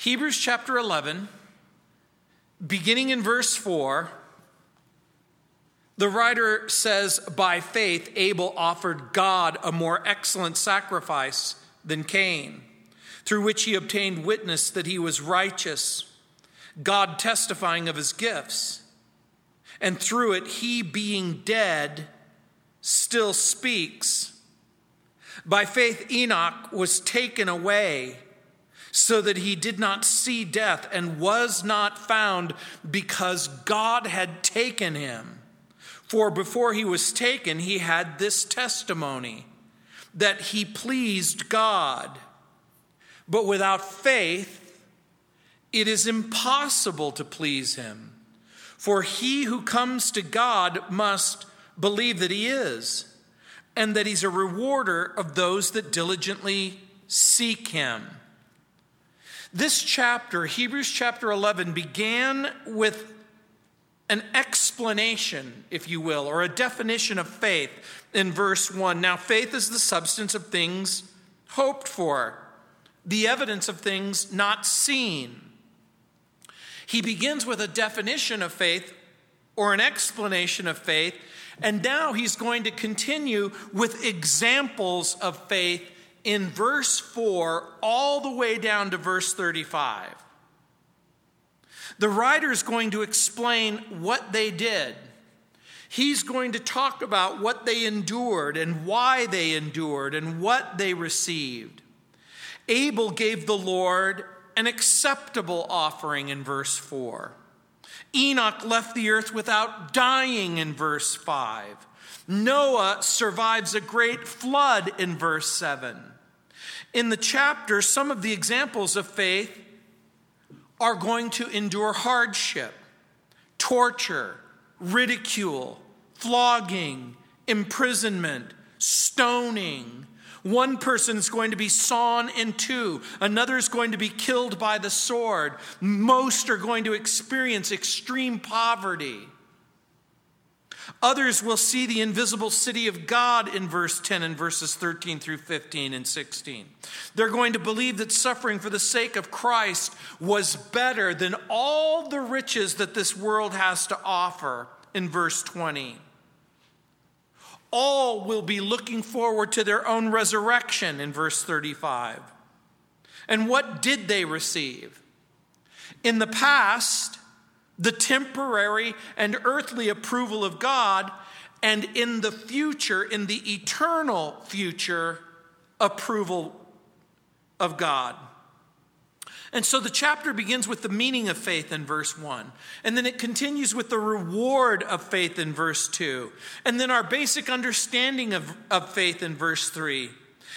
Hebrews chapter 11, beginning in verse 4, the writer says, By faith, Abel offered God a more excellent sacrifice than Cain, through which he obtained witness that he was righteous, God testifying of his gifts. And through it, he being dead still speaks. By faith, Enoch was taken away so that he did not see death and was not found because God had taken him. For before he was taken, he had this testimony that he pleased God. But without faith, it is impossible to please him. For he who comes to God must believe that he is, and that he's a rewarder of those that diligently seek him. This chapter, Hebrews chapter 11, began with an explanation, if you will, or a definition of faith in verse 1. Now, faith is the substance of things hoped for, the evidence of things not seen. He begins with a definition of faith or an explanation of faith, and now he's going to continue with examples of faith in verse 4 all the way down to verse 35. The writer is going to explain what they did. He's going to talk about what they endured and why they endured and what they received. Abel gave the Lord an acceptable offering in verse 4. Enoch left the earth without dying in verse 5. Noah survives a great flood in verse 7. In the chapter, some of the examples of faith are going to endure hardship, torture, ridicule, flogging, imprisonment, stoning. One person is going to be sawn in two, another is going to be killed by the sword. Most are going to experience extreme poverty. Others will see the invisible city of God in verse 10 and verses 13 through 15 and 16. They're going to believe that suffering for the sake of Christ was better than all the riches that this world has to offer in verse 20. All will be looking forward to their own resurrection in verse 35. And what did they receive? In the past, the temporary and earthly approval of God, and in the future, in the eternal future, approval of God. And so the chapter begins with the meaning of faith in verse 1. And then it continues with the reward of faith in verse 2. And then our basic understanding of, of faith in verse 3.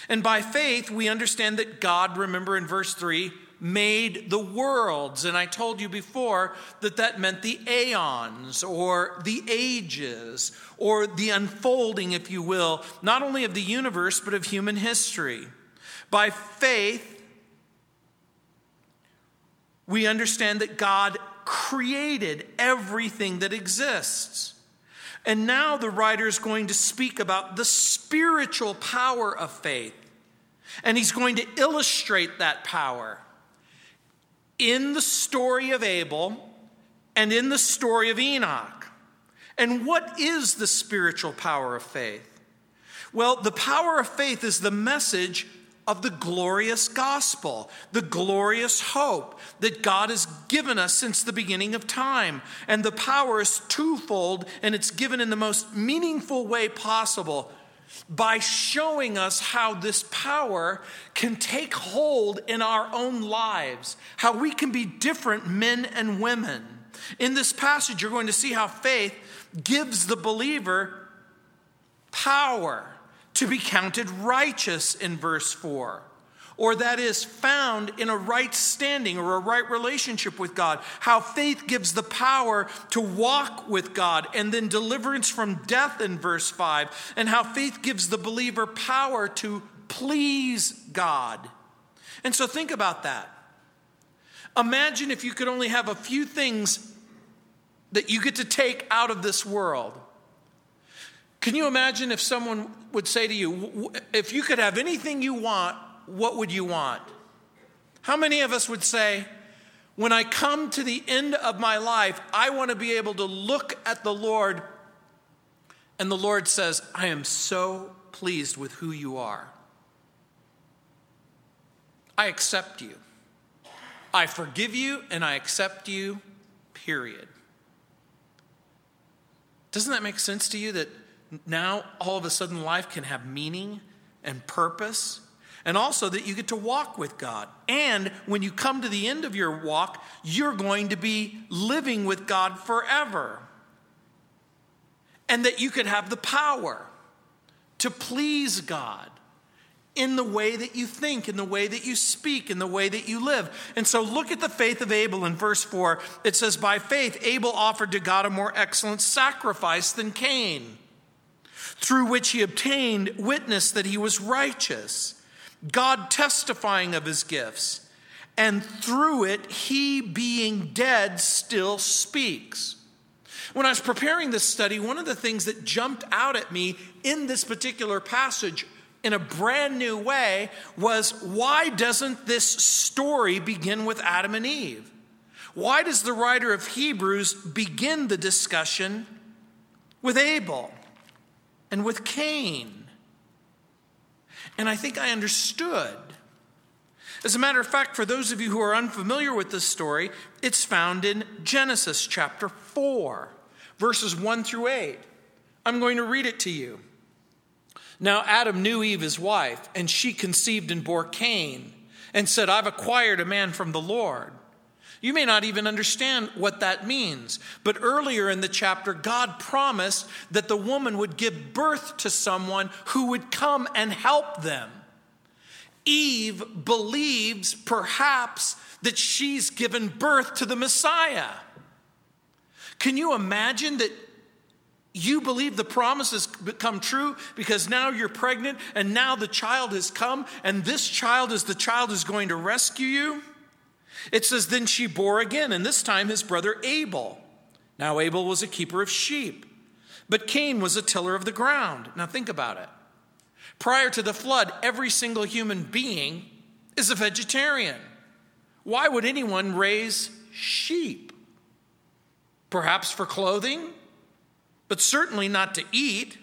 And by faith, we understand that God, remember in verse 3, made the worlds. And I told you before that that meant the aeons or the ages or the unfolding, if you will, not only of the universe, but of human history. By faith, we understand that God created everything that exists. And now the writer is going to speak about the spiritual power of faith. And he's going to illustrate that power in the story of Abel and in the story of Enoch. And what is the spiritual power of faith? Well, the power of faith is the message of the glorious gospel, the glorious hope that God has given us since the beginning of time. And the power is twofold, and it's given in the most meaningful way possible by showing us how this power can take hold in our own lives, how we can be different men and women. In this passage, you're going to see how faith gives the believer power to be counted righteous in verse 4 or that is found in a right standing or a right relationship with God. How faith gives the power to walk with God, and then deliverance from death in verse 5, and how faith gives the believer power to please God. And so think about that. Imagine if you could only have a few things that you get to take out of this world. Can you imagine if someone would say to you, if you could have anything you want, what would you want? How many of us would say, when I come to the end of my life, I want to be able to look at the Lord and the Lord says, I am so pleased with who you are. I accept you. I forgive you and I accept you, period. Doesn't that make sense to you that now all of a sudden life can have meaning and purpose? And also that you get to walk with God. And when you come to the end of your walk, you're going to be living with God forever. And that you could have the power to please God in the way that you think, in the way that you speak, in the way that you live. And so look at the faith of Abel in verse 4. It says, By faith, Abel offered to God a more excellent sacrifice than Cain, through which he obtained witness that he was righteous, God testifying of his gifts. And through it, he being dead still speaks. When I was preparing this study, one of the things that jumped out at me in this particular passage in a brand new way was why doesn't this story begin with Adam and Eve? Why does the writer of Hebrews begin the discussion with Abel and with Cain? And I think I understood. As a matter of fact, for those of you who are unfamiliar with this story, it's found in Genesis chapter 4, verses 1 through 8. I'm going to read it to you. Now Adam knew Eve, his wife, and she conceived and bore Cain, and said, I've acquired a man from the Lord. You may not even understand what that means, but earlier in the chapter, God promised that the woman would give birth to someone who would come and help them. Eve believes perhaps that she's given birth to the Messiah. Can you imagine that you believe the promise has become true because now you're pregnant and now the child has come and this child is the child who's going to rescue you. It says, Then she bore again, and this time his brother Abel. Now Abel was a keeper of sheep, but Cain was a tiller of the ground. Now think about it. Prior to the flood, every single human being is a vegetarian. Why would anyone raise sheep? Perhaps for clothing? but certainly not to eat.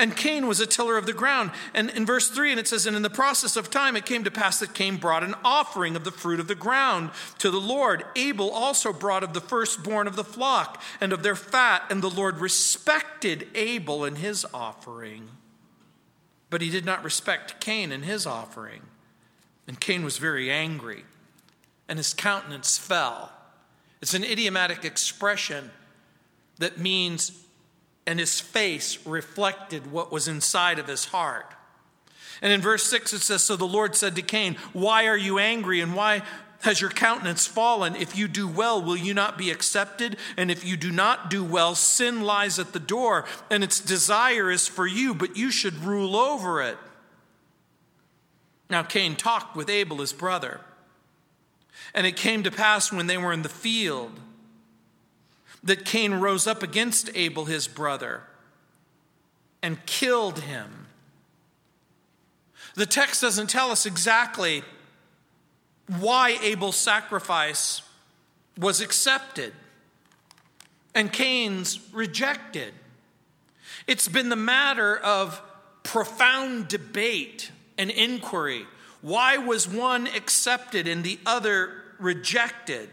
And Cain was a tiller of the ground. And in verse 3, and it says, And in the process of time it came to pass that Cain brought an offering of the fruit of the ground to the Lord. Abel also brought of the firstborn of the flock and of their fat, and the Lord respected Abel and his offering. But he did not respect Cain and his offering. And Cain was very angry, and his countenance fell. It's an idiomatic expression that means, and his face reflected what was inside of his heart. And in verse 6 it says, So the Lord said to Cain, Why are you angry and why has your countenance fallen? If you do well, will you not be accepted? And if you do not do well, sin lies at the door, and its desire is for you, but you should rule over it. Now Cain talked with Abel, his brother. And it came to pass when they were in the field that Cain rose up against Abel, his brother, and killed him. The text doesn't tell us exactly why Abel's sacrifice was accepted and Cain's rejected. It's been the matter of profound debate and inquiry. Why was one accepted and the other rejected?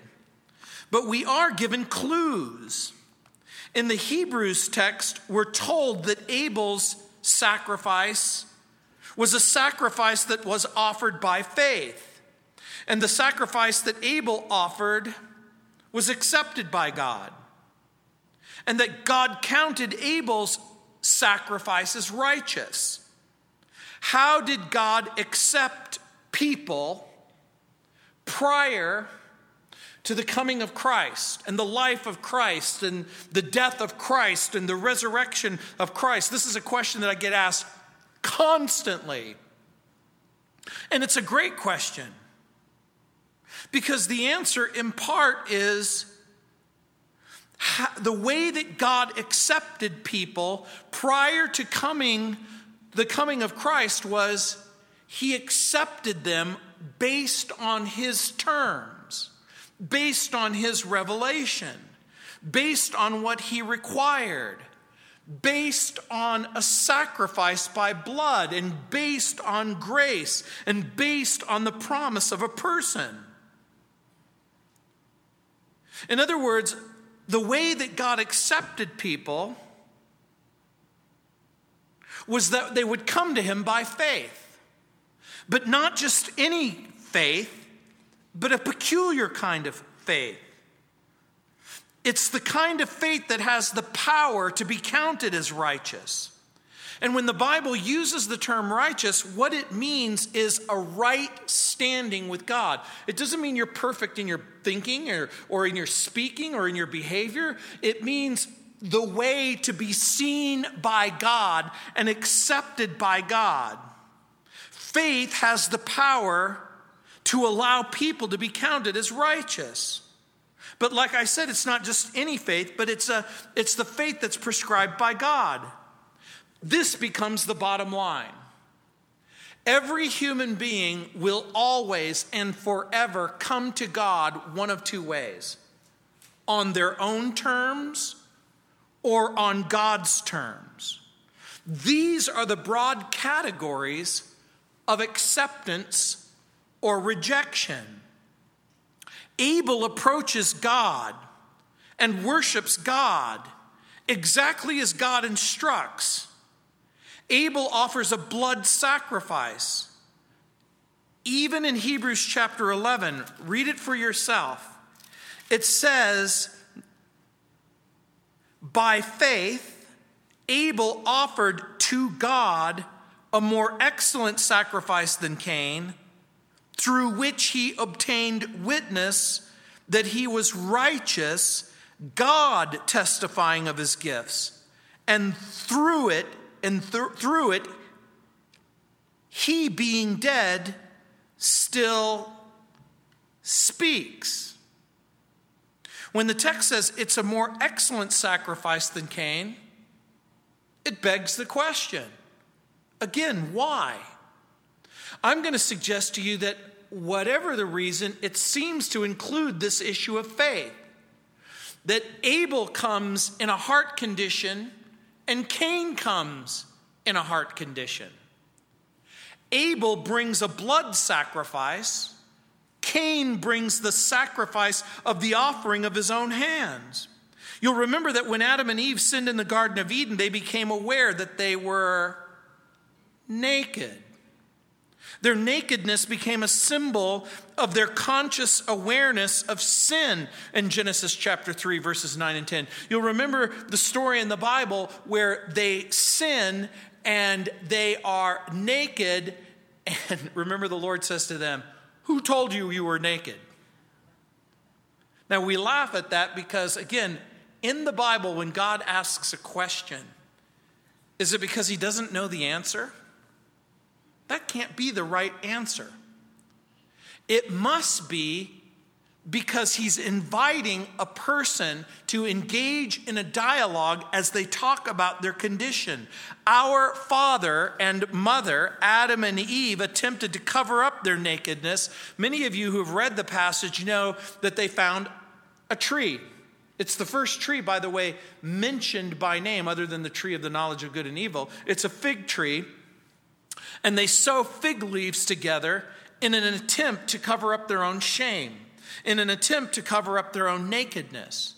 But we are given clues. In the Hebrews text, we're told that Abel's sacrifice was a sacrifice that was offered by faith. And the sacrifice that Abel offered was accepted by God. And that God counted Abel's sacrifice as righteous. How did God accept people prior to the coming of Christ and the life of Christ and the death of Christ and the resurrection of Christ? This is a question that I get asked constantly. And it's a great question because the answer, in part, is the way that God accepted people prior to coming the coming of Christ was he accepted them based on his terms, based on his revelation, based on what he required, based on a sacrifice by blood, and based on grace, and based on the promise of a person. In other words, the way that God accepted people was that they would come to him by faith. But not just any faith, but a peculiar kind of faith. It's the kind of faith that has the power to be counted as righteous. And when the Bible uses the term righteous, what it means is a right standing with God. It doesn't mean you're perfect in your thinking or, or in your speaking or in your behavior. It means the way to be seen by God and accepted by God. Faith has the power to allow people to be counted as righteous. But like I said, it's not just any faith, but it's, a, it's the faith that's prescribed by God. This becomes the bottom line. Every human being will always and forever come to God one of two ways on their own terms or on God's terms. These are the broad categories of acceptance or rejection. Abel approaches God and worships God exactly as God instructs. Abel offers a blood sacrifice. Even in Hebrews chapter 11, read it for yourself. It says, By faith, Abel offered to God a more excellent sacrifice than Cain, through which he obtained witness that he was righteous, God testifying of his gifts. And through it, and th- through it, he being dead still speaks. When the text says it's a more excellent sacrifice than Cain, it begs the question again, why? I'm going to suggest to you that whatever the reason, it seems to include this issue of faith. That Abel comes in a heart condition and Cain comes in a heart condition. Abel brings a blood sacrifice, Cain brings the sacrifice of the offering of his own hands. You'll remember that when Adam and Eve sinned in the Garden of Eden, they became aware that they were naked. Their nakedness became a symbol of their conscious awareness of sin in Genesis chapter 3, verses 9 and 10. You'll remember the story in the Bible where they sin and they are naked. And remember, the Lord says to them, Who told you you were naked? Now, we laugh at that because, again, in the Bible, when God asks a question, is it because he doesn't know the answer? That can't be the right answer. It must be because he's inviting a person to engage in a dialogue as they talk about their condition. Our father and mother, Adam and Eve, attempted to cover up their nakedness. Many of you who have read the passage know that they found a tree. It's the first tree, by the way, mentioned by name, other than the tree of the knowledge of good and evil. It's a fig tree and they sew fig leaves together in an attempt to cover up their own shame, in an attempt to cover up their own nakedness.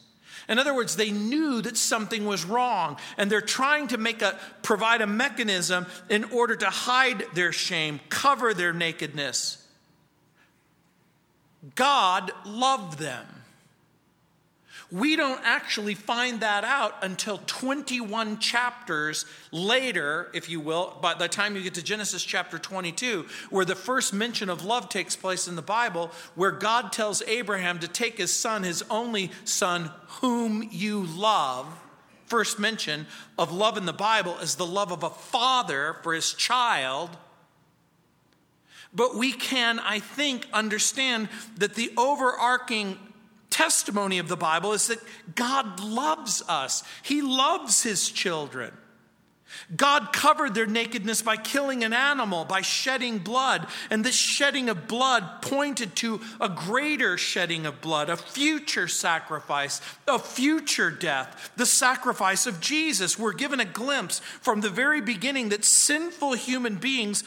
In other words, they knew that something was wrong, and they're trying to make a provide a mechanism in order to hide their shame, cover their nakedness. God loved them. We don't actually find that out until 21 chapters later, if you will, by the time you get to Genesis chapter 22, where the first mention of love takes place in the Bible, where God tells Abraham to take his son, his only son, whom you love. First mention of love in the Bible is the love of a father for his child. But we can, I think, understand that the overarching testimony of the Bible is that God loves us, He loves His children. God covered their nakedness by killing an animal, by shedding blood. And this shedding of blood pointed to a greater shedding of blood, a future sacrifice, a future death, the sacrifice of Jesus. We're given a glimpse from the very beginning that sinful human beings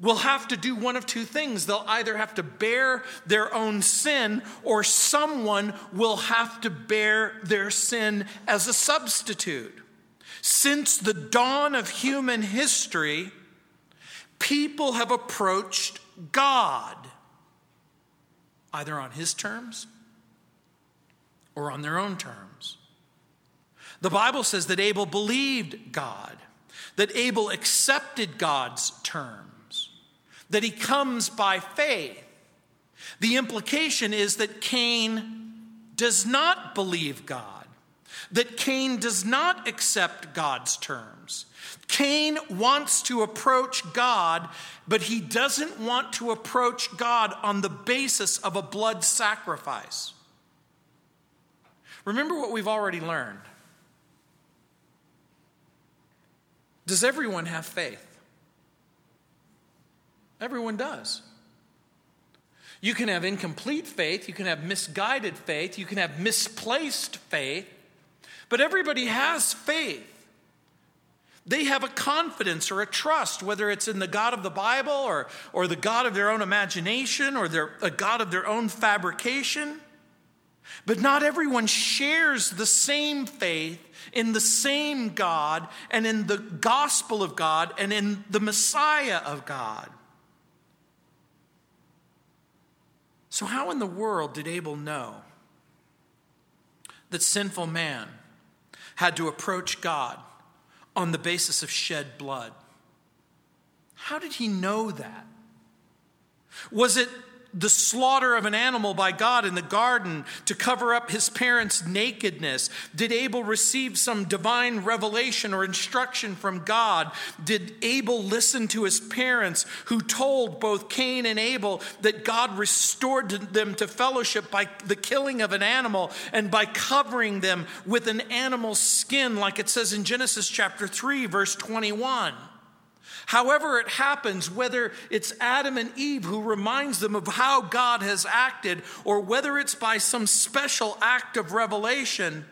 will have to do one of two things. They'll either have to bear their own sin, or someone will have to bear their sin as a substitute. Since the dawn of human history, people have approached God either on his terms or on their own terms. The Bible says that Abel believed God, that Abel accepted God's terms, that he comes by faith. The implication is that Cain does not believe God that Cain does not accept God's terms. Cain wants to approach God, but he doesn't want to approach God on the basis of a blood sacrifice. Remember what we've already learned. Does everyone have faith? Everyone does. You can have incomplete faith, you can have misguided faith, you can have misplaced faith. But everybody has faith. They have a confidence or a trust, whether it's in the God of the Bible or, or the God of their own imagination or their, a God of their own fabrication. But not everyone shares the same faith in the same God and in the gospel of God and in the Messiah of God. So, how in the world did Abel know that sinful man had to approach God on the basis of shed blood. How did he know that? Was it the slaughter of an animal by God in the garden to cover up his parents' nakedness? Did Abel receive some divine revelation or instruction from God? Did Abel listen to his parents who told both Cain and Abel that God restored them to fellowship by the killing of an animal and by covering them with an animal's skin, like it says in Genesis chapter 3, verse 21? However, it happens, whether it's Adam and Eve who reminds them of how God has acted, or whether it's by some special act of revelation,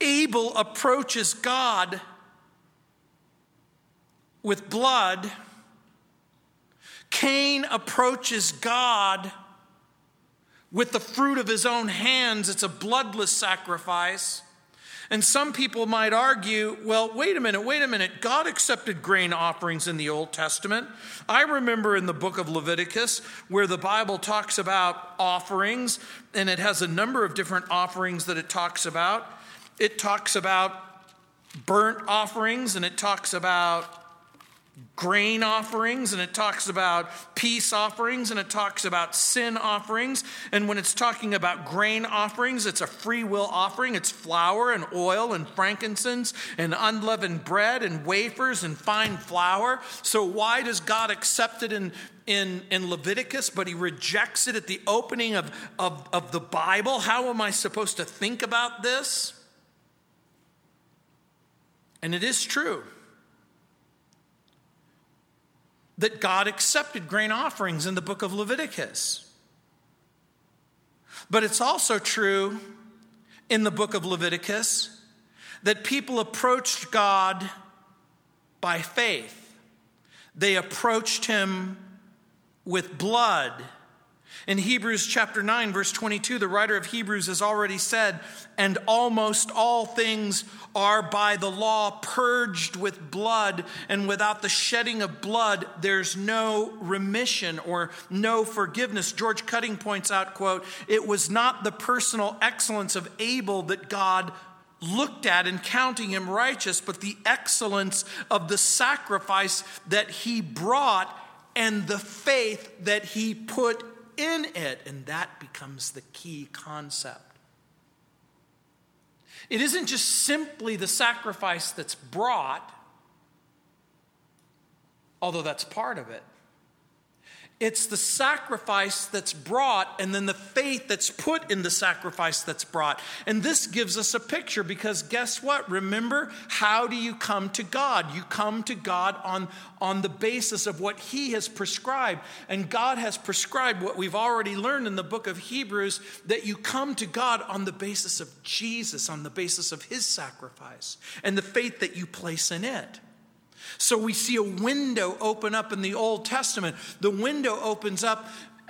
Abel approaches God with blood. Cain approaches God with the fruit of his own hands. It's a bloodless sacrifice. And some people might argue, well, wait a minute, wait a minute. God accepted grain offerings in the Old Testament. I remember in the book of Leviticus where the Bible talks about offerings, and it has a number of different offerings that it talks about. It talks about burnt offerings, and it talks about grain offerings and it talks about peace offerings and it talks about sin offerings. And when it's talking about grain offerings, it's a free will offering. It's flour and oil and frankincense and unleavened bread and wafers and fine flour. So, why does God accept it in, in, in Leviticus, but he rejects it at the opening of, of, of the Bible? How am I supposed to think about this? And it is true that God accepted grain offerings in the book of Leviticus. But it's also true in the book of Leviticus that people approached God by faith. They approached him with blood in Hebrews chapter 9, verse 22, the writer of Hebrews has already said, And almost all things are by the law purged with blood, and without the shedding of blood, there's no remission or no forgiveness. George Cutting points out, quote, It was not the personal excellence of Abel that God looked at in counting him righteous, but the excellence of the sacrifice that he brought and the faith that he put in it. And that becomes the key concept. It isn't just simply the sacrifice that's brought, although that's part of it. It's the sacrifice that's brought and then the faith that's put in the sacrifice that's brought. And this gives us a picture because guess what? Remember, how do you come to God? You come to God on, on the basis of what He has prescribed. And God has prescribed what we've already learned in the book of Hebrews that you come to God on the basis of Jesus, on the basis of His sacrifice, and the faith that you place in it. So we see a window open up in the Old Testament. The window opens up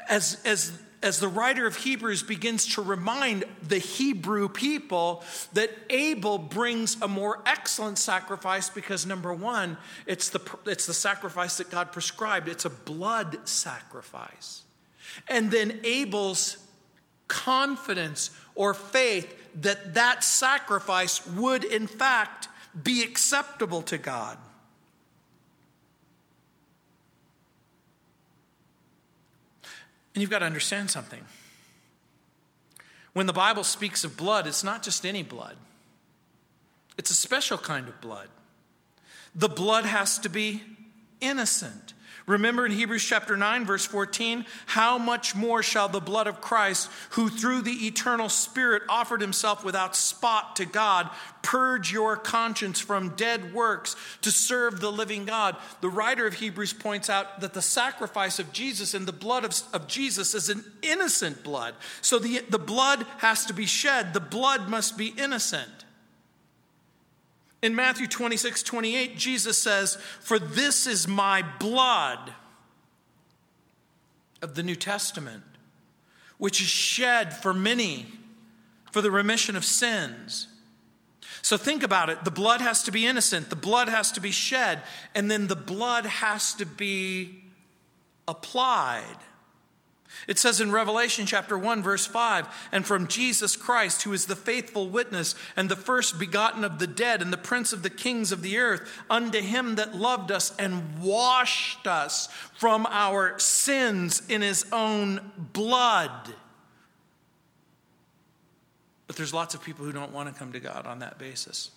as, as, as the writer of Hebrews begins to remind the Hebrew people that Abel brings a more excellent sacrifice because, number one, it's the, it's the sacrifice that God prescribed, it's a blood sacrifice. And then Abel's confidence or faith that that sacrifice would, in fact, be acceptable to God. And you've got to understand something. When the Bible speaks of blood, it's not just any blood, it's a special kind of blood. The blood has to be innocent. Remember in Hebrews chapter 9, verse 14, how much more shall the blood of Christ, who through the eternal Spirit offered himself without spot to God, purge your conscience from dead works to serve the living God? The writer of Hebrews points out that the sacrifice of Jesus and the blood of, of Jesus is an innocent blood. So the, the blood has to be shed, the blood must be innocent. In Matthew 26, 28, Jesus says, For this is my blood of the New Testament, which is shed for many for the remission of sins. So think about it. The blood has to be innocent, the blood has to be shed, and then the blood has to be applied. It says in Revelation chapter 1, verse 5, and from Jesus Christ, who is the faithful witness and the first begotten of the dead and the prince of the kings of the earth, unto him that loved us and washed us from our sins in his own blood. But there's lots of people who don't want to come to God on that basis.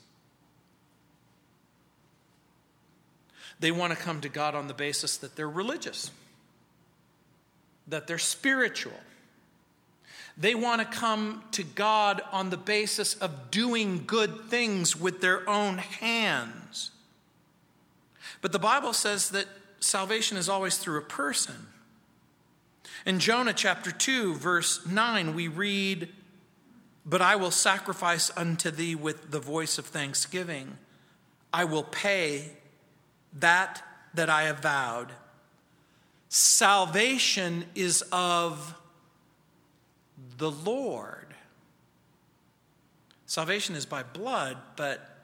They want to come to God on the basis that they're religious that they're spiritual. They want to come to God on the basis of doing good things with their own hands. But the Bible says that salvation is always through a person. In Jonah chapter 2, verse 9, we read, But I will sacrifice unto thee with the voice of thanksgiving. I will pay that that I have vowed. Salvation is of the Lord. Salvation is by blood, but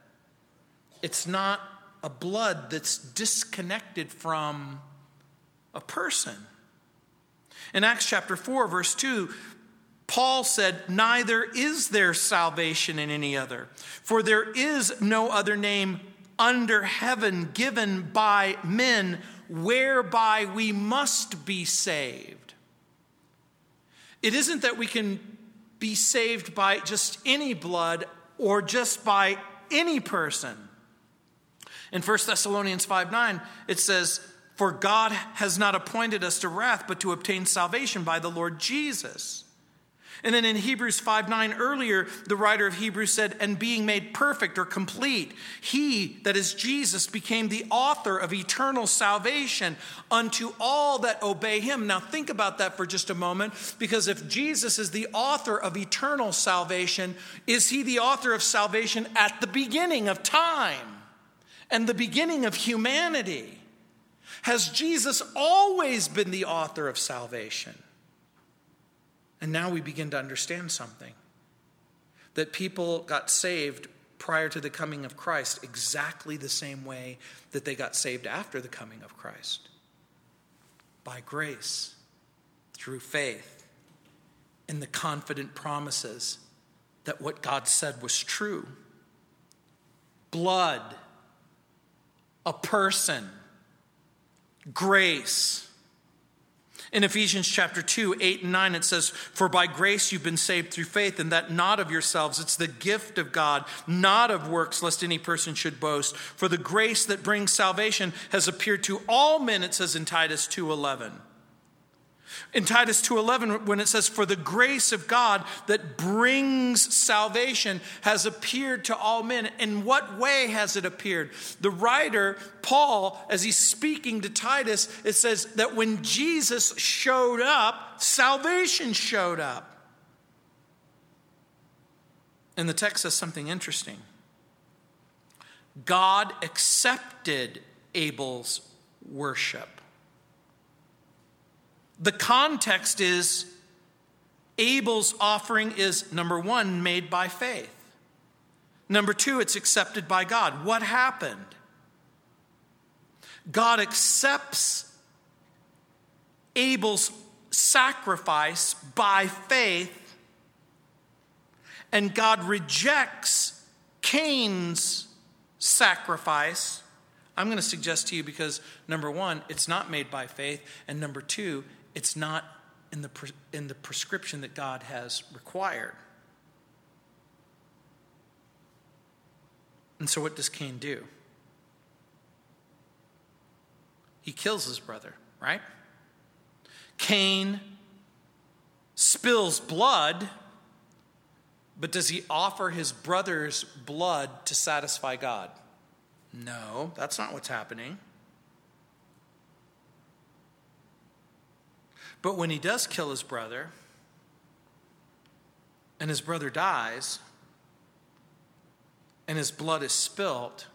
it's not a blood that's disconnected from a person. In Acts chapter 4, verse 2, Paul said, Neither is there salvation in any other, for there is no other name under heaven given by men whereby we must be saved. It isn't that we can be saved by just any blood or just by any person. In 1 Thessalonians 5 9, it says, For God has not appointed us to wrath, but to obtain salvation by the Lord Jesus and then in Hebrews 5 9 earlier, the writer of Hebrews said, And being made perfect or complete, he, that is Jesus, became the author of eternal salvation unto all that obey him. Now think about that for just a moment, because if Jesus is the author of eternal salvation, is he the author of salvation at the beginning of time and the beginning of humanity? Has Jesus always been the author of salvation? And now we begin to understand something that people got saved prior to the coming of Christ exactly the same way that they got saved after the coming of Christ by grace, through faith, in the confident promises that what God said was true. Blood, a person, grace in Ephesians chapter 2, 8 and 9, it says, For by grace you've been saved through faith, and that not of yourselves. It's the gift of God, not of works, lest any person should boast. For the grace that brings salvation has appeared to all men, it says in Titus 2 11. In Titus 2:11 when it says for the grace of God that brings salvation has appeared to all men. In what way has it appeared? The writer Paul as he's speaking to Titus it says that when Jesus showed up, salvation showed up. And the text says something interesting. God accepted Abel's worship. The context is Abel's offering is number one, made by faith. Number two, it's accepted by God. What happened? God accepts Abel's sacrifice by faith, and God rejects Cain's sacrifice. I'm going to suggest to you because number one, it's not made by faith, and number two, it's not in the, in the prescription that God has required. And so, what does Cain do? He kills his brother, right? Cain spills blood, but does he offer his brother's blood to satisfy God? No, that's not what's happening. But when he does kill his brother, and his brother dies, and his blood is spilt,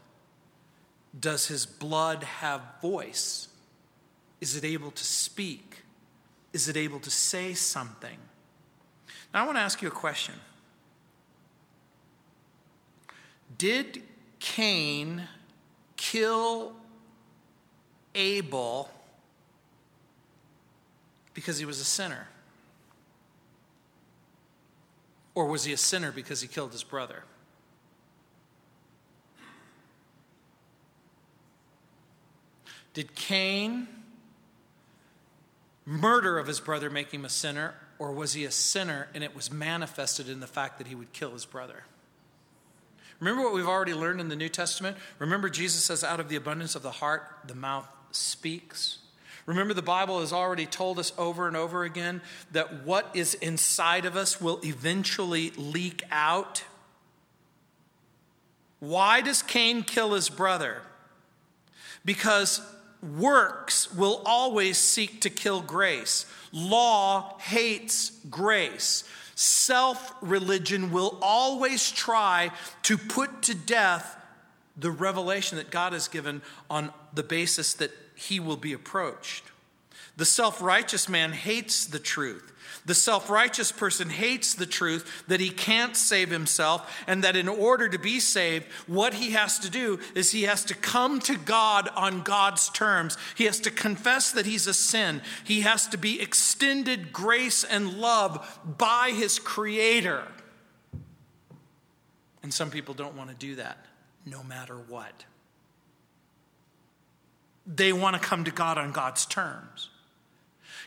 does his blood have voice? Is it able to speak? Is it able to say something? Now, I want to ask you a question. Did Cain kill Abel because he was a sinner? Or was he a sinner because he killed his brother? Did Cain murder of his brother make him a sinner, or was he a sinner and it was manifested in the fact that he would kill his brother? Remember what we've already learned in the New Testament? Remember, Jesus says, out of the abundance of the heart, the mouth speaks. Remember, the Bible has already told us over and over again that what is inside of us will eventually leak out. Why does Cain kill his brother? Because works will always seek to kill grace, law hates grace. Self religion will always try to put to death the revelation that God has given on the basis that he will be approached. The self righteous man hates the truth. The self righteous person hates the truth that he can't save himself, and that in order to be saved, what he has to do is he has to come to God on God's terms. He has to confess that he's a sin. He has to be extended grace and love by his Creator. And some people don't want to do that, no matter what. They want to come to God on God's terms.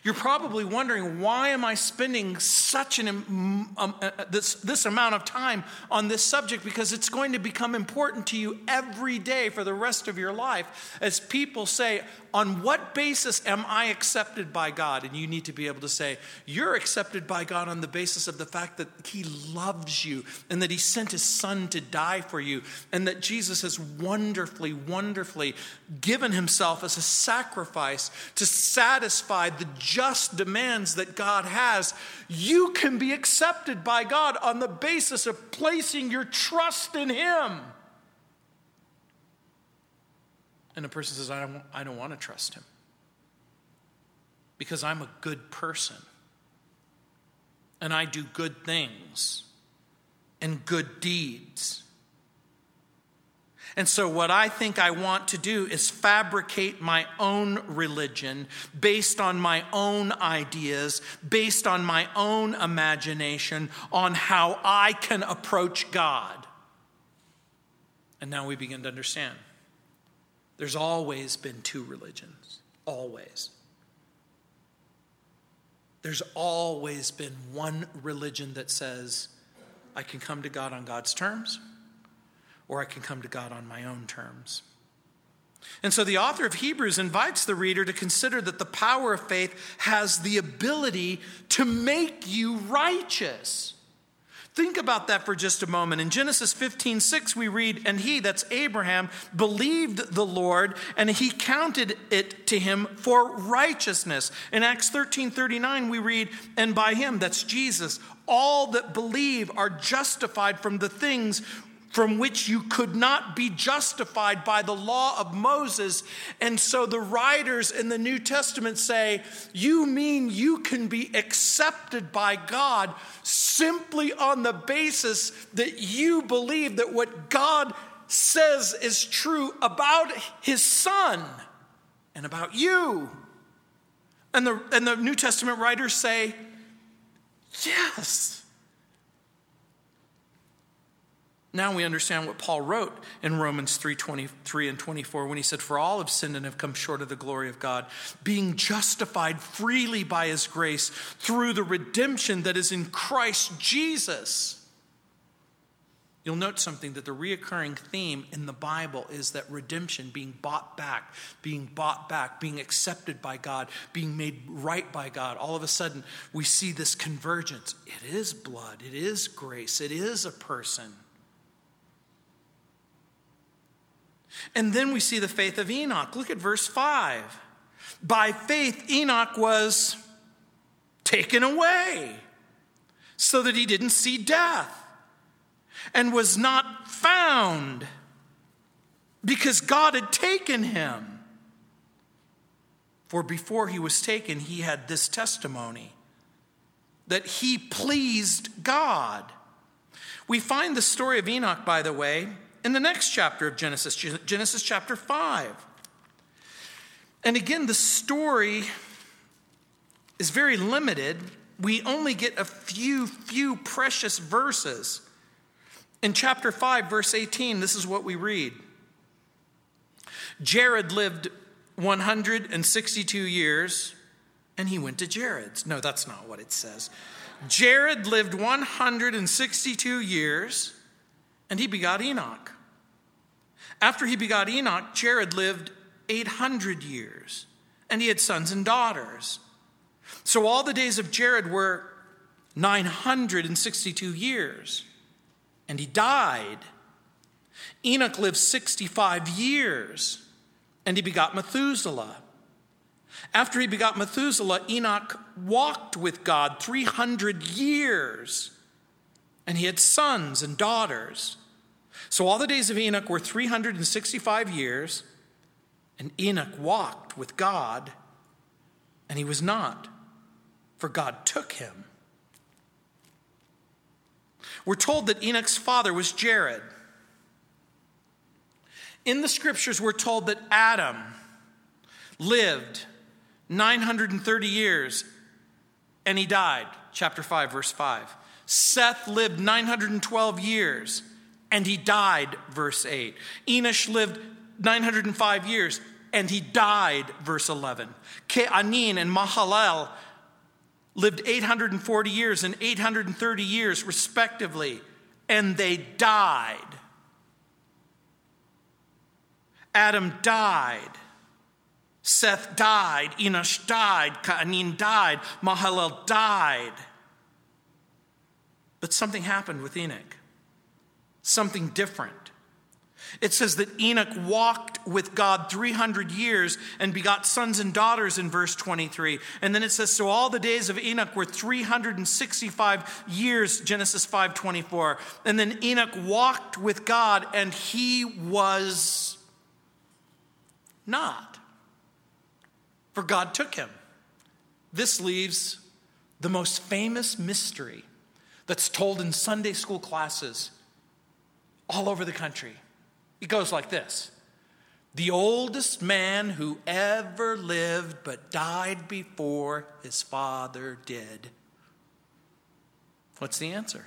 You're probably wondering, why am I spending such an um, uh, uh, this, this amount of time on this subject? Because it's going to become important to you every day for the rest of your life. As people say, on what basis am I accepted by God? And you need to be able to say, You're accepted by God on the basis of the fact that He loves you and that He sent His Son to die for you and that Jesus has wonderfully, wonderfully given Himself as a sacrifice to satisfy the just demands that God has. You can be accepted by God on the basis of placing your trust in Him. And the person says, I don't, I don't want to trust him because I'm a good person and I do good things and good deeds. And so, what I think I want to do is fabricate my own religion based on my own ideas, based on my own imagination, on how I can approach God. And now we begin to understand. There's always been two religions, always. There's always been one religion that says, I can come to God on God's terms, or I can come to God on my own terms. And so the author of Hebrews invites the reader to consider that the power of faith has the ability to make you righteous. Think about that for just a moment. In Genesis 15, 6, we read, And he, that's Abraham, believed the Lord, and he counted it to him for righteousness. In Acts 13, 39, we read, And by him, that's Jesus, all that believe are justified from the things from which you could not be justified by the law of Moses. And so the writers in the New Testament say, You mean you can be accepted by God simply on the basis that you believe that what God says is true about his son and about you. And the, and the New Testament writers say, Yes. Now we understand what Paul wrote in Romans 3 23 and 24 when he said, For all have sinned and have come short of the glory of God, being justified freely by his grace through the redemption that is in Christ Jesus. You'll note something that the reoccurring theme in the Bible is that redemption, being bought back, being bought back, being accepted by God, being made right by God. All of a sudden, we see this convergence. It is blood, it is grace, it is a person. And then we see the faith of Enoch. Look at verse 5. By faith, Enoch was taken away so that he didn't see death and was not found because God had taken him. For before he was taken, he had this testimony that he pleased God. We find the story of Enoch, by the way, in the next chapter of Genesis, Genesis chapter 5. And again, the story is very limited. We only get a few, few precious verses. In chapter 5, verse 18, this is what we read Jared lived 162 years, and he went to Jared's. No, that's not what it says. Jared lived 162 years and he begot Enoch. After he begot Enoch, Jared lived 800 years, and he had sons and daughters. So all the days of Jared were 962 years, and he died. Enoch lived 65 years, and he begot Methuselah. After he begot Methuselah, Enoch walked with God 300 years, and he had sons and daughters. So all the days of Enoch were 365 years, and Enoch walked with God, and he was not, for God took him. We're told that Enoch's father was Jared. In the scriptures, we're told that Adam lived 930 years and he died. Chapter 5, verse 5. Seth lived 912 years and he died, verse 8. Enosh lived 905 years and he died, verse 11. Cainan and Mahalalel lived 840 years and 830 years, respectively, and they died. Adam died. Seth died. Enosh died. Cainan died. Mahalalel died. But something happened with Enoch something different. It says that Enoch walked with God 300 years and begot sons and daughters in verse 23. And then it says, So all the days of Enoch were 365 years, Genesis 5:24. And then Enoch walked with God and he was not. For God took him. This leaves the most famous mystery that's told in Sunday school classes all over the country. It goes like this The oldest man who ever lived but died before his father did. What's the answer?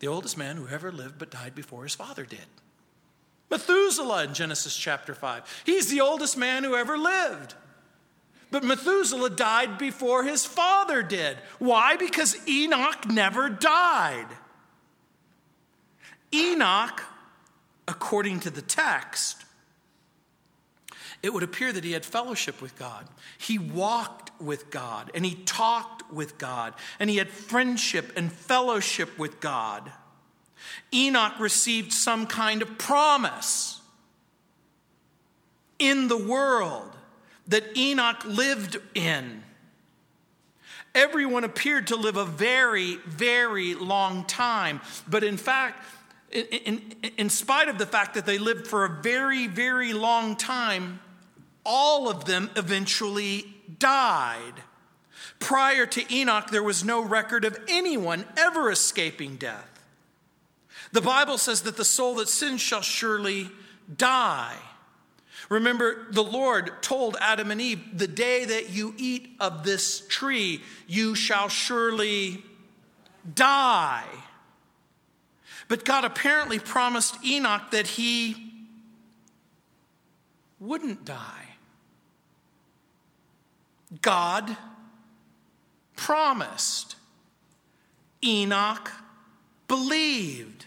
The oldest man who ever lived but died before his father did. Methuselah in Genesis chapter 5. He's the oldest man who ever lived. But Methuselah died before his father did. Why? Because Enoch never died. Enoch, according to the text, it would appear that he had fellowship with God. He walked with God and he talked with God and he had friendship and fellowship with God. Enoch received some kind of promise in the world that Enoch lived in. Everyone appeared to live a very, very long time. But in fact, in, in, spite of the fact that they lived for a very, very long time, all of them eventually died. Prior to Enoch, there was no record of anyone ever escaping death. The Bible says that the soul that sins shall surely die. Remember, the Lord told Adam and Eve, The day that you eat of this tree, you shall surely die. But God apparently promised Enoch that he wouldn't die. God promised. Enoch believed.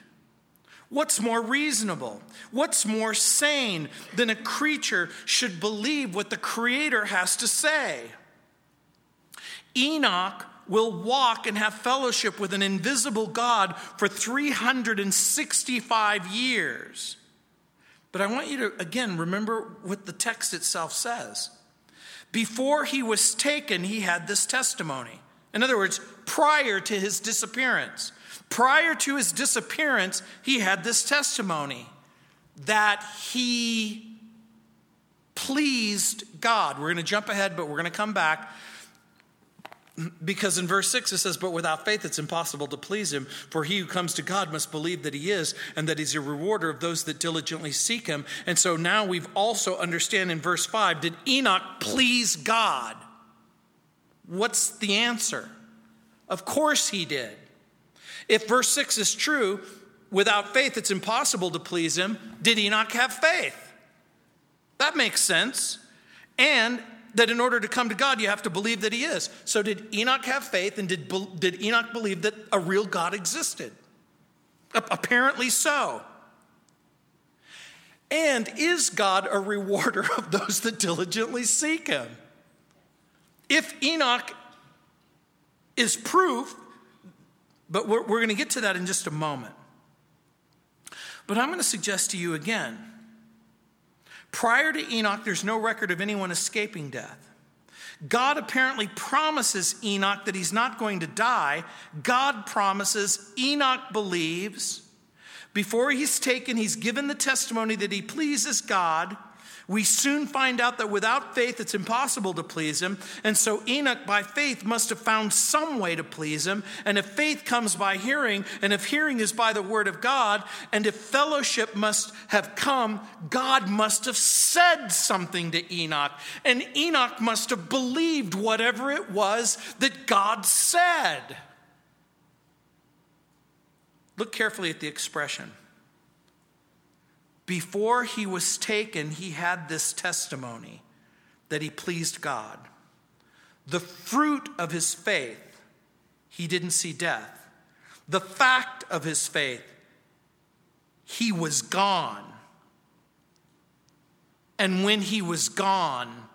What's more reasonable? What's more sane than a creature should believe what the Creator has to say? Enoch will walk and have fellowship with an invisible God for 365 years. But I want you to, again, remember what the text itself says. Before he was taken, he had this testimony. In other words, prior to his disappearance, Prior to his disappearance, he had this testimony that he pleased God. We're going to jump ahead, but we're going to come back. Because in verse 6 it says, But without faith it's impossible to please him, for he who comes to God must believe that he is, and that he's a rewarder of those that diligently seek him. And so now we've also understand in verse 5 did Enoch please God? What's the answer? Of course he did. If verse 6 is true, without faith it's impossible to please him, did Enoch have faith? That makes sense. And that in order to come to God, you have to believe that he is. So, did Enoch have faith and did, did Enoch believe that a real God existed? Apparently so. And is God a rewarder of those that diligently seek him? If Enoch is proof but we're, we're going to get to that in just a moment. But I'm going to suggest to you again prior to Enoch, there's no record of anyone escaping death. God apparently promises Enoch that he's not going to die. God promises, Enoch believes. Before he's taken, he's given the testimony that he pleases God. We soon find out that without faith, it's impossible to please him. And so Enoch, by faith, must have found some way to please him. And if faith comes by hearing, and if hearing is by the word of God, and if fellowship must have come, God must have said something to Enoch. And Enoch must have believed whatever it was that God said. Look carefully at the expression. Before he was taken, he had this testimony that he pleased God. The fruit of his faith, he didn't see death. The fact of his faith, he was gone. And when he was gone,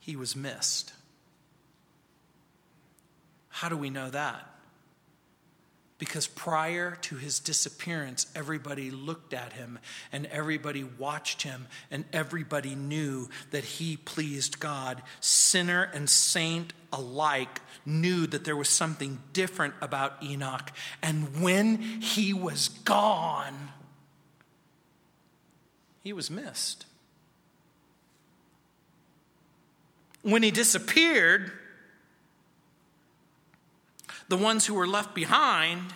he was missed. How do we know that? Because prior to his disappearance, everybody looked at him and everybody watched him and everybody knew that he pleased God. Sinner and saint alike knew that there was something different about Enoch. And when he was gone, he was missed. When he disappeared, the ones who were left behind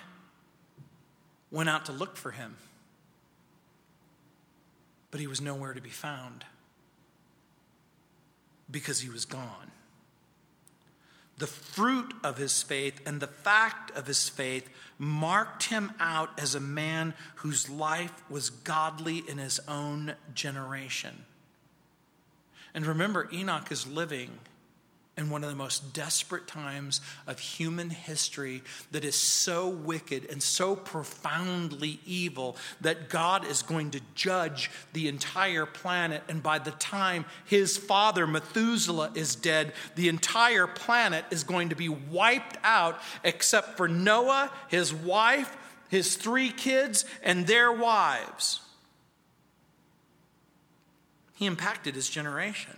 went out to look for him, but he was nowhere to be found because he was gone. The fruit of his faith and the fact of his faith marked him out as a man whose life was godly in his own generation. And remember, Enoch is living in one of the most desperate times of human history that is so wicked and so profoundly evil that God is going to judge the entire planet. And by the time his father, Methuselah, is dead, the entire planet is going to be wiped out except for Noah, his wife, his three kids, and their wives. He impacted his generation.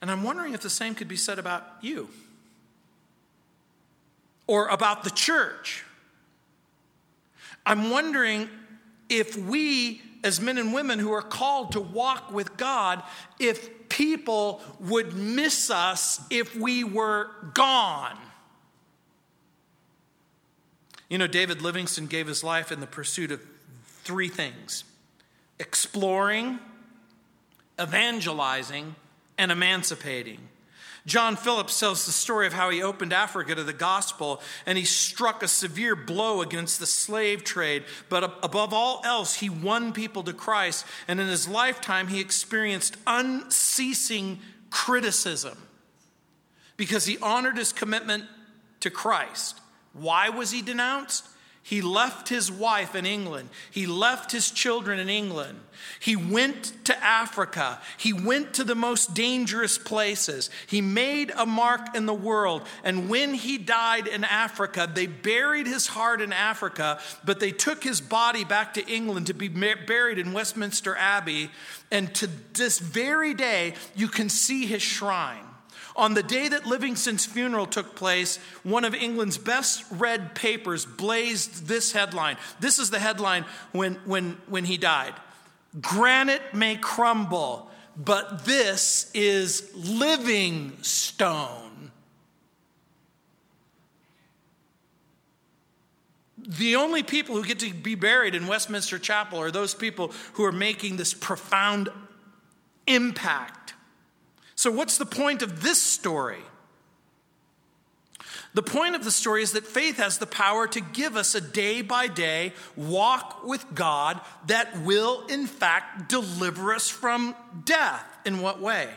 And I'm wondering if the same could be said about you or about the church. I'm wondering if we, as men and women who are called to walk with God, if people would miss us if we were gone. You know, David Livingstone gave his life in the pursuit of three things exploring, evangelizing, and emancipating. John Phillips tells the story of how he opened Africa to the gospel and he struck a severe blow against the slave trade. But above all else, he won people to Christ. And in his lifetime, he experienced unceasing criticism because he honored his commitment to Christ. Why was he denounced? He left his wife in England. He left his children in England. He went to Africa. He went to the most dangerous places. He made a mark in the world. And when he died in Africa, they buried his heart in Africa, but they took his body back to England to be buried in Westminster Abbey. And to this very day, you can see his shrine. On the day that Livingstone's funeral took place, one of England's best read papers blazed this headline. This is the headline when, when, when he died Granite may crumble, but this is living stone. The only people who get to be buried in Westminster Chapel are those people who are making this profound impact so, what's the point of this story? The point of the story is that faith has the power to give us a day by day walk with God that will, in fact, deliver us from death. In what way?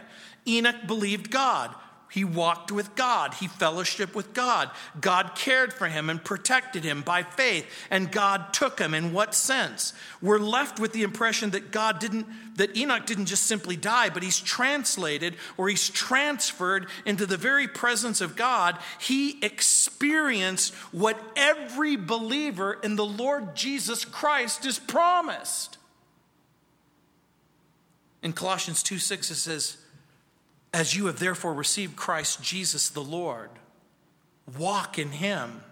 Enoch believed God. He walked with God. He fellowshiped with God. God cared for him and protected him by faith, and God took him. In what sense? We're left with the impression that God didn't, that Enoch didn't just simply die, but he's translated or he's transferred into the very presence of God. He experienced what every believer in the Lord Jesus Christ is promised. In Colossians 2 6, it says, as you have therefore received Christ Jesus the Lord, walk in him.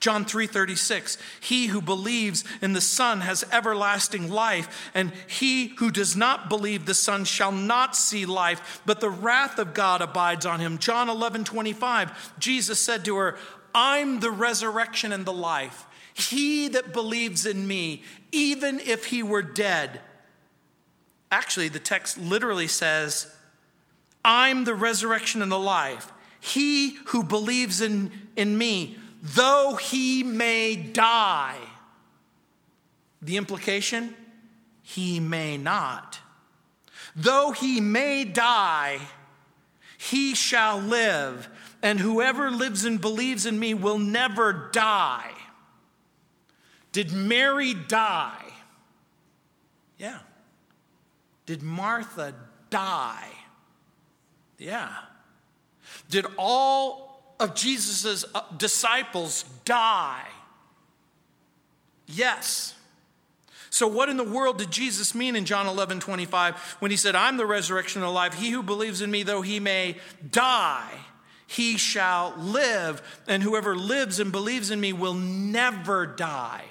John 3:36 He who believes in the Son has everlasting life and he who does not believe the Son shall not see life but the wrath of God abides on him. John 11:25 Jesus said to her I'm the resurrection and the life. He that believes in me even if he were dead. Actually the text literally says I'm the resurrection and the life. He who believes in, in me, though he may die. The implication? He may not. Though he may die, he shall live, and whoever lives and believes in me will never die. Did Mary die? Yeah. Did Martha die? Yeah. Did all of Jesus' uh, disciples die? Yes. So, what in the world did Jesus mean in John 11 25 when he said, I'm the resurrection and the life? He who believes in me, though he may die, he shall live. And whoever lives and believes in me will never die.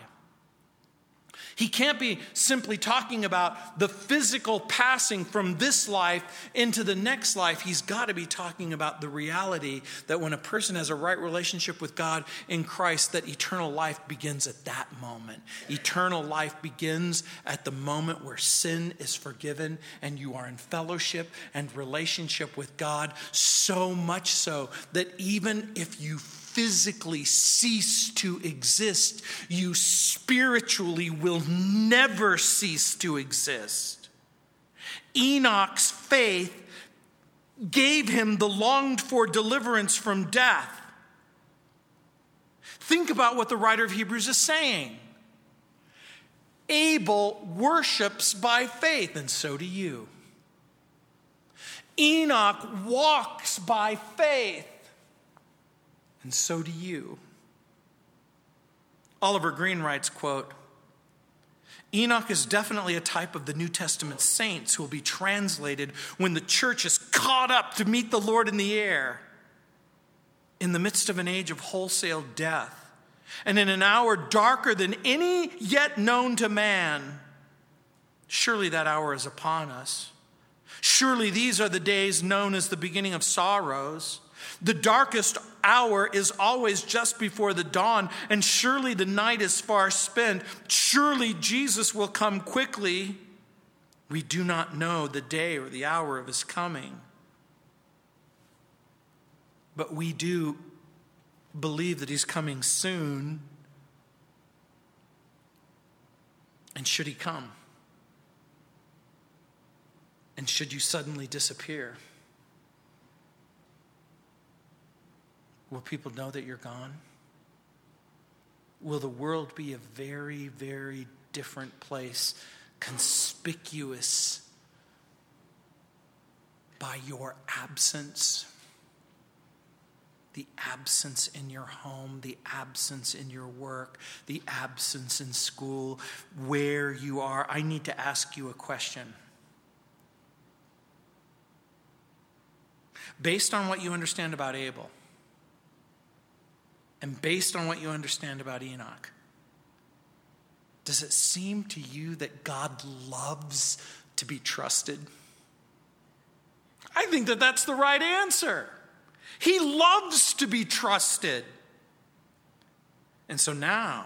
He can't be simply talking about the physical passing from this life into the next life. He's got to be talking about the reality that when a person has a right relationship with God in Christ, that eternal life begins at that moment. Eternal life begins at the moment where sin is forgiven and you are in fellowship and relationship with God, so much so that even if you physically cease to exist, you spiritually will never cease to exist. Enoch's faith gave him the longed for deliverance from death. Think about what the writer of Hebrews is saying. Abel worships by faith, and so do you. Enoch walks by faith, and so do you. Oliver Greene writes, quote, Enoch is definitely a type of the New Testament saints who will be translated when the church is caught up to meet the Lord in the air. In the midst of an age of wholesale death, and in an hour darker than any yet known to man, surely that hour is upon us. Surely these are the days known as the beginning of sorrows. The darkest hour is always just before the dawn, and surely the night is far spent. Surely Jesus will come quickly. We do not know the day or the hour of his coming. But we do believe that he's coming soon. And should he come? And should you suddenly disappear? Will people know that you're gone? Will the world be a very, very different place, conspicuous by your absence? The absence in your home, the absence in your work, the absence in school, where you are. I need to ask you a question. Based on what you understand about Abel, and based on what you understand about Enoch, does it seem to you that God loves to be trusted? I think that that's the right answer. He loves to be trusted. And so now,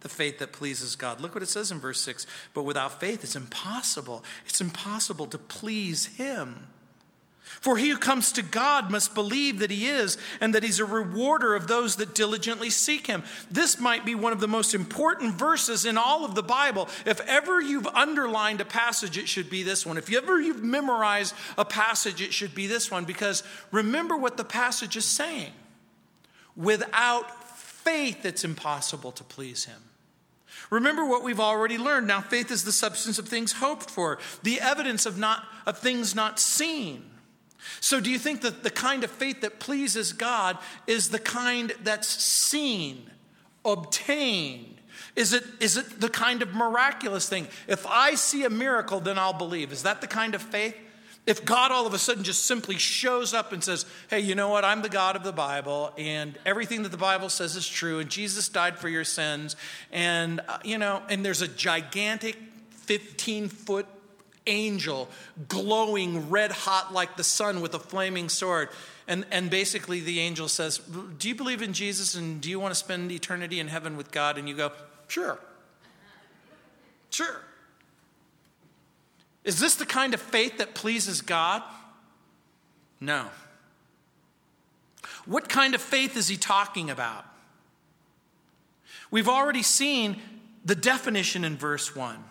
the faith that pleases God. Look what it says in verse 6 But without faith, it's impossible. It's impossible to please Him. For he who comes to God must believe that he is, and that he's a rewarder of those that diligently seek him. This might be one of the most important verses in all of the Bible. If ever you've underlined a passage, it should be this one. If ever you've memorized a passage, it should be this one, because remember what the passage is saying. Without faith, it's impossible to please him. Remember what we've already learned. Now, faith is the substance of things hoped for, the evidence of, not, of things not seen. So, do you think that the kind of faith that pleases God is the kind that's seen, obtained? Is it, is it the kind of miraculous thing? If I see a miracle, then I'll believe. Is that the kind of faith? If God all of a sudden just simply shows up and says, Hey, you know what? I'm the God of the Bible, and everything that the Bible says is true, and Jesus died for your sins, and, uh, you know, and there's a gigantic 15 foot angel glowing red hot like the sun with a flaming sword. And, and basically, the angel says, Do you believe in Jesus and do you want to spend eternity in heaven with God? And you go, Sure. Sure. Is this the kind of faith that pleases God? No. What kind of faith is he talking about? We've already seen the definition in verse 1.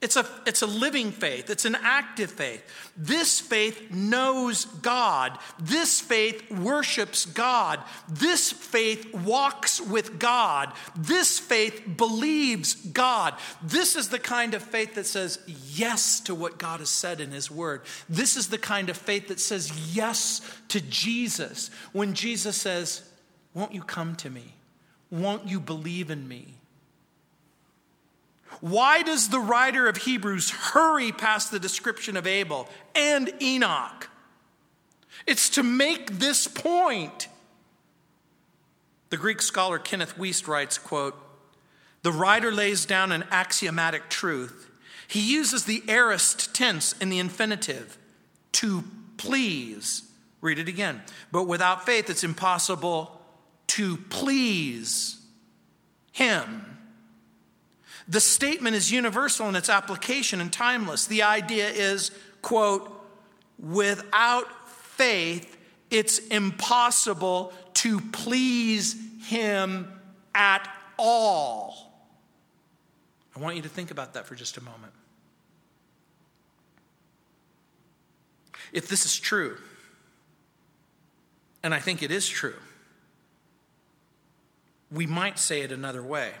It's a, it's a living faith. It's an active faith. This faith knows God. This faith worships God. This faith walks with God. This faith believes God. This is the kind of faith that says yes to what God has said in His Word. This is the kind of faith that says yes to Jesus. When Jesus says, Won't you come to me? Won't you believe in me? Why does the writer of Hebrews hurry past the description of Abel and Enoch? It's to make this point. The Greek scholar Kenneth Wuest writes, quote, the writer lays down an axiomatic truth. He uses the aorist tense in the infinitive, to please. Read it again. But without faith, it's impossible to please him. The statement is universal in its application and timeless. The idea is, quote, without faith, it's impossible to please him at all. I want you to think about that for just a moment. If this is true, and I think it is true, we might say it another way.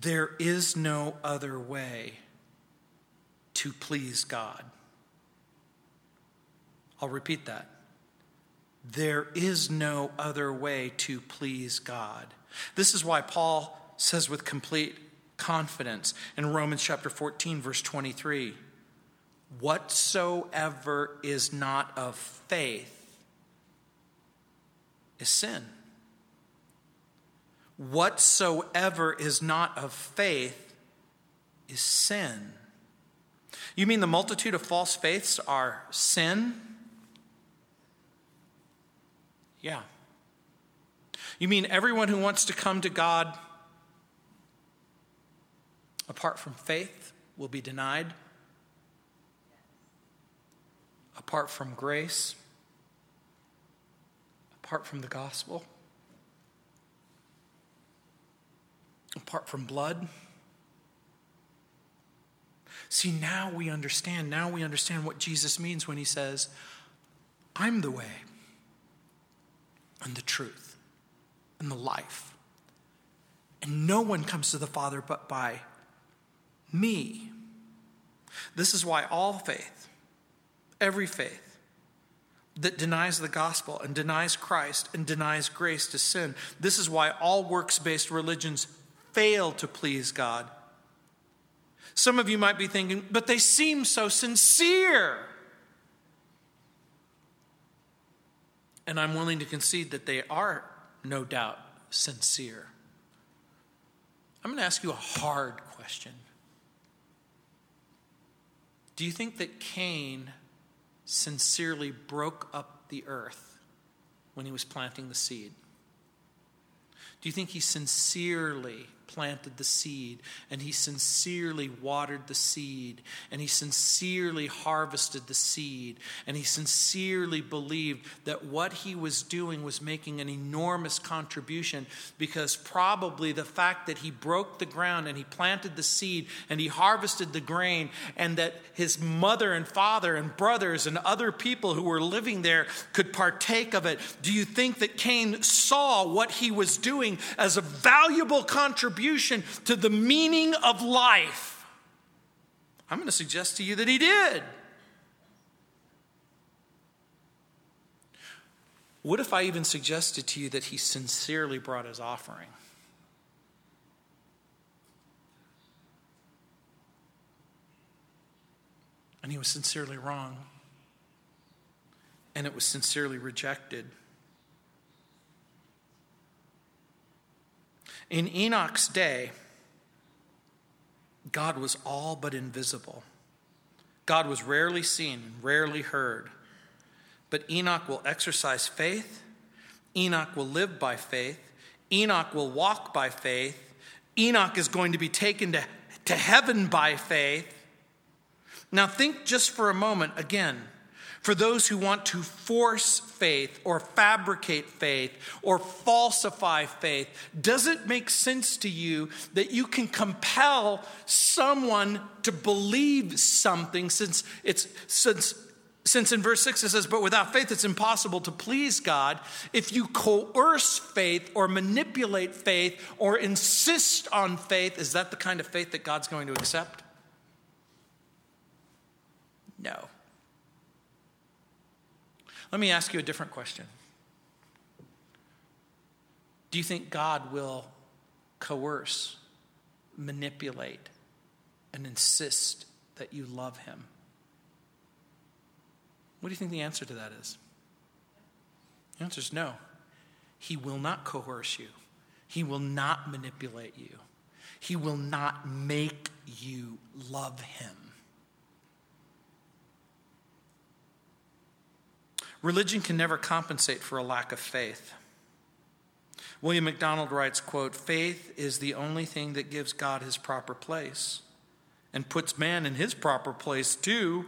There is no other way to please God. I'll repeat that. There is no other way to please God. This is why Paul says with complete confidence in Romans chapter 14, verse 23 Whatsoever is not of faith is sin. Whatsoever is not of faith is sin. You mean the multitude of false faiths are sin? Yeah. You mean everyone who wants to come to God apart from faith will be denied? Apart from grace? Apart from the gospel? Apart from blood? See, now we understand. Now we understand what Jesus means when he says, I'm the way and the truth and the life. And no one comes to the Father but by me. This is why all faith, every faith, that denies the gospel and denies Christ and denies grace to sin. This is why all works based religions fail to please God. Some of you might be thinking, but they seem so sincere. And I'm willing to concede that they are, no doubt, sincere. I'm going to ask you a hard question. Do you think that Cain sincerely broke up the earth when he was planting the seed? Do you think he sincerely planted the seed and he sincerely watered the seed and he sincerely harvested the seed and he sincerely believed that what he was doing was making an enormous contribution because probably the fact that he broke the ground and he planted the seed and he harvested the grain and that his mother and father and brothers and other people who were living there could partake of it. Do you think that Cain saw what he was doing as a valuable contribution contribution to the meaning of life? I'm going to suggest to you that he did. What if I even suggested to you that he sincerely brought his offering? And he was sincerely wrong. And it was sincerely rejected. In Enoch's day, God was all but invisible. God was rarely seen, rarely heard. But Enoch will exercise faith. Enoch will live by faith. Enoch will walk by faith. Enoch is going to be taken to, to heaven by faith. Now, think just for a moment again for those who want to force faith or fabricate faith or falsify faith. Does it make sense to you that you can compel someone to believe something since it's since since in verse 6 it says, But without faith it's impossible to please God. If you coerce faith or manipulate faith or insist on faith, is that the kind of faith that God's going to accept? No. Let me ask you a different question. Do you think God will coerce, manipulate, and insist that you love Him? What do you think the answer to that is? The answer is no. He will not coerce you, He will not manipulate you, He will not make you love Him. Religion can never compensate for a lack of faith. William MacDonald writes, quote, faith is the only thing that gives God his proper place and puts man in his proper place too.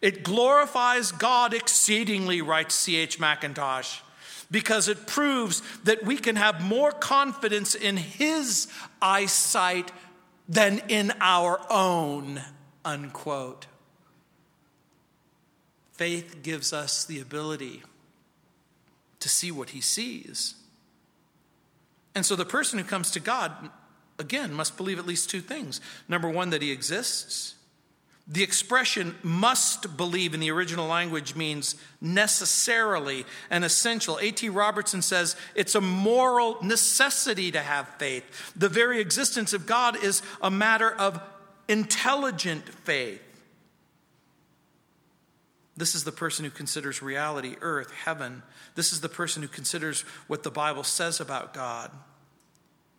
It glorifies God exceedingly, writes C.H. Mackintosh, because it proves that we can have more confidence in his eyesight than in our own, unquote. Faith gives us the ability to see what he sees. And so the person who comes to God, again, must believe at least two things. Number one, that he exists. The expression must believe in the original language means necessarily and essential. A.T. Robertson says it's a moral necessity to have faith. The very existence of God is a matter of intelligent faith. This is the person who considers reality, earth, heaven. This is the person who considers what the Bible says about God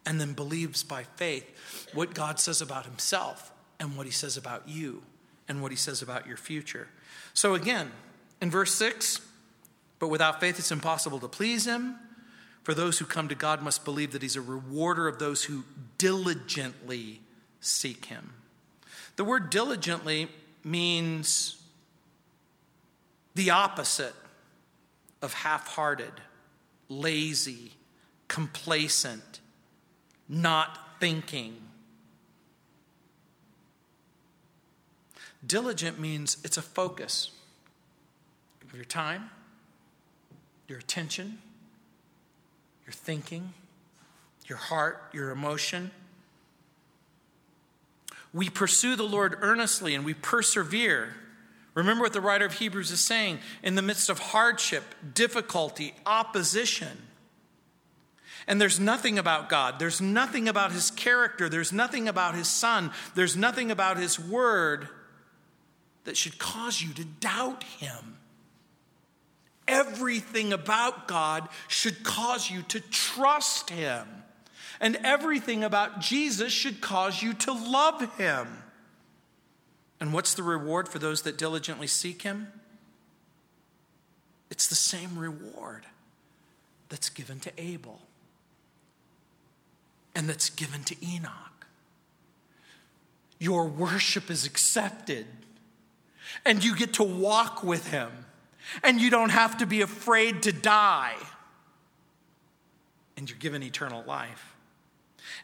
and then believes by faith what God says about himself and what he says about you and what he says about your future. So, again, in verse 6, but without faith it's impossible to please him. For those who come to God must believe that he's a rewarder of those who diligently seek him. The word diligently means the opposite of half hearted, lazy, complacent, not thinking. Diligent means it's a focus of your time, your attention, your thinking, your heart, your emotion. We pursue the Lord earnestly and we persevere. Remember what the writer of Hebrews is saying in the midst of hardship, difficulty, opposition. And there's nothing about God. There's nothing about his character. There's nothing about his son. There's nothing about his word that should cause you to doubt him. Everything about God should cause you to trust him. And everything about Jesus should cause you to love him. And what's the reward for those that diligently seek him? It's the same reward that's given to Abel and that's given to Enoch. Your worship is accepted and you get to walk with him, and you don't have to be afraid to die, and you're given eternal life.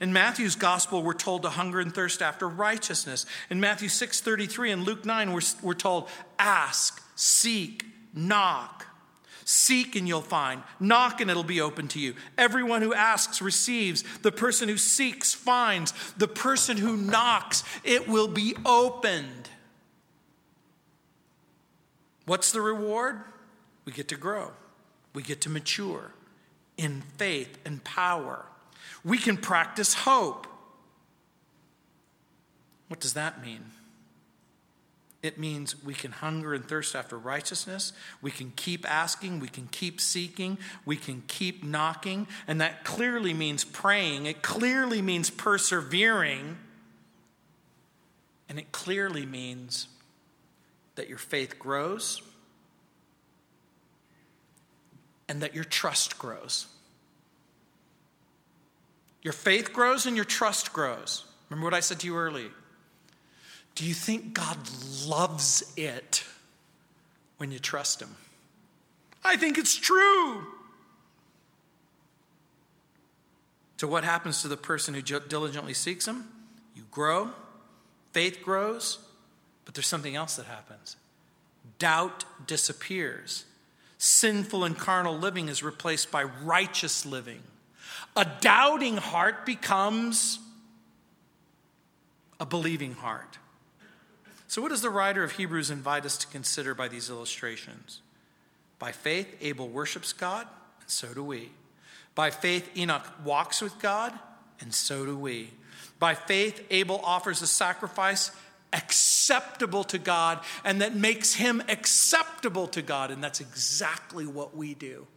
In Matthew's gospel, we're told to hunger and thirst after righteousness. In Matthew 6:33 and Luke 9, we're, we're told, ask, seek, knock. Seek and you'll find. Knock and it'll be open to you. Everyone who asks receives. The person who seeks finds. The person who knocks, it will be opened. What's the reward? We get to grow, we get to mature in faith and power. We can practice hope. What does that mean? It means we can hunger and thirst after righteousness. We can keep asking. We can keep seeking. We can keep knocking. And that clearly means praying. It clearly means persevering. And it clearly means that your faith grows and that your trust grows. Your faith grows and your trust grows. Remember what I said to you earlier. Do you think God loves it when you trust Him? I think it's true. So, what happens to the person who diligently seeks Him? You grow, faith grows, but there's something else that happens doubt disappears. Sinful and carnal living is replaced by righteous living. A doubting heart becomes a believing heart. So, what does the writer of Hebrews invite us to consider by these illustrations? By faith, Abel worships God, and so do we. By faith, Enoch walks with God, and so do we. By faith, Abel offers a sacrifice, acceptable to God and that makes him acceptable to God. And that's exactly what we do.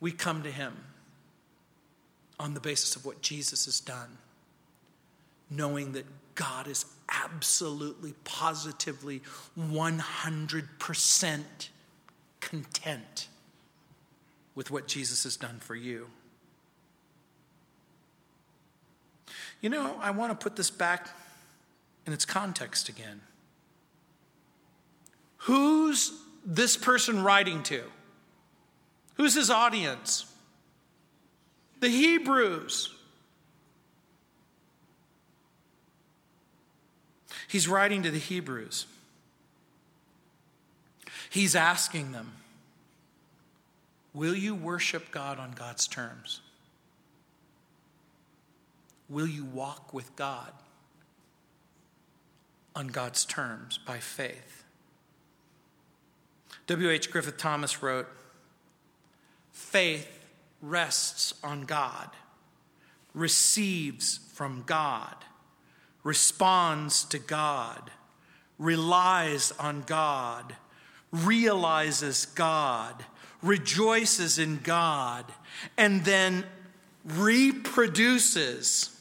We come to him on the basis of what Jesus has done, knowing that God is absolutely, positively, 100% content with what Jesus has done for you. You know, I want to put this back in its context again. Who's this person writing to? Who's his audience? The Hebrews. He's writing to the Hebrews. He's asking them, Will you worship God on God's terms? Will you walk with God on God's terms by faith? W.H. Griffith Thomas wrote Faith rests on God, receives from God, responds to God, relies on God, realizes God, rejoices in God, and then reproduces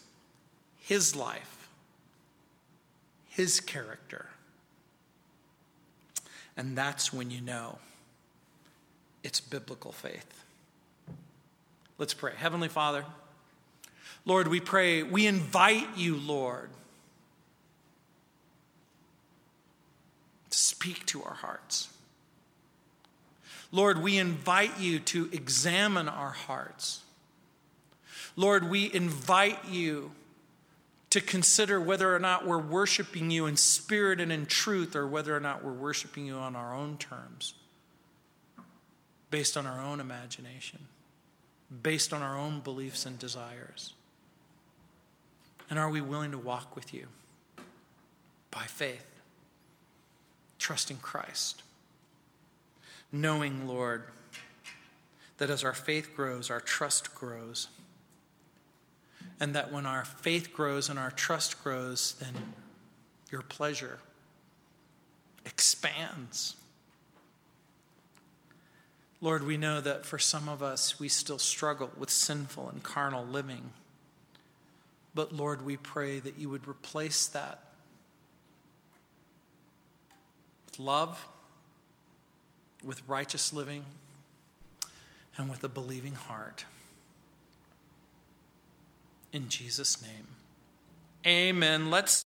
his life, his character. And that's when you know it's biblical faith. Let's pray. Heavenly Father, Lord, we pray, we invite you, Lord, to speak to our hearts. Lord, we invite you to examine our hearts. Lord, we invite you to consider whether or not we're worshiping you in spirit and in truth, or whether or not we're worshiping you on our own terms, based on our own imagination, based on our own beliefs and desires. And are we willing to walk with you by faith, trusting Christ? knowing, Lord, that as our faith grows, our trust grows. And that when our faith grows and our trust grows, then your pleasure expands. Lord, we know that for some of us, we still struggle with sinful and carnal living. But Lord, we pray that you would replace that with love with righteous living and with a believing heart. In Jesus' name. Amen. Let's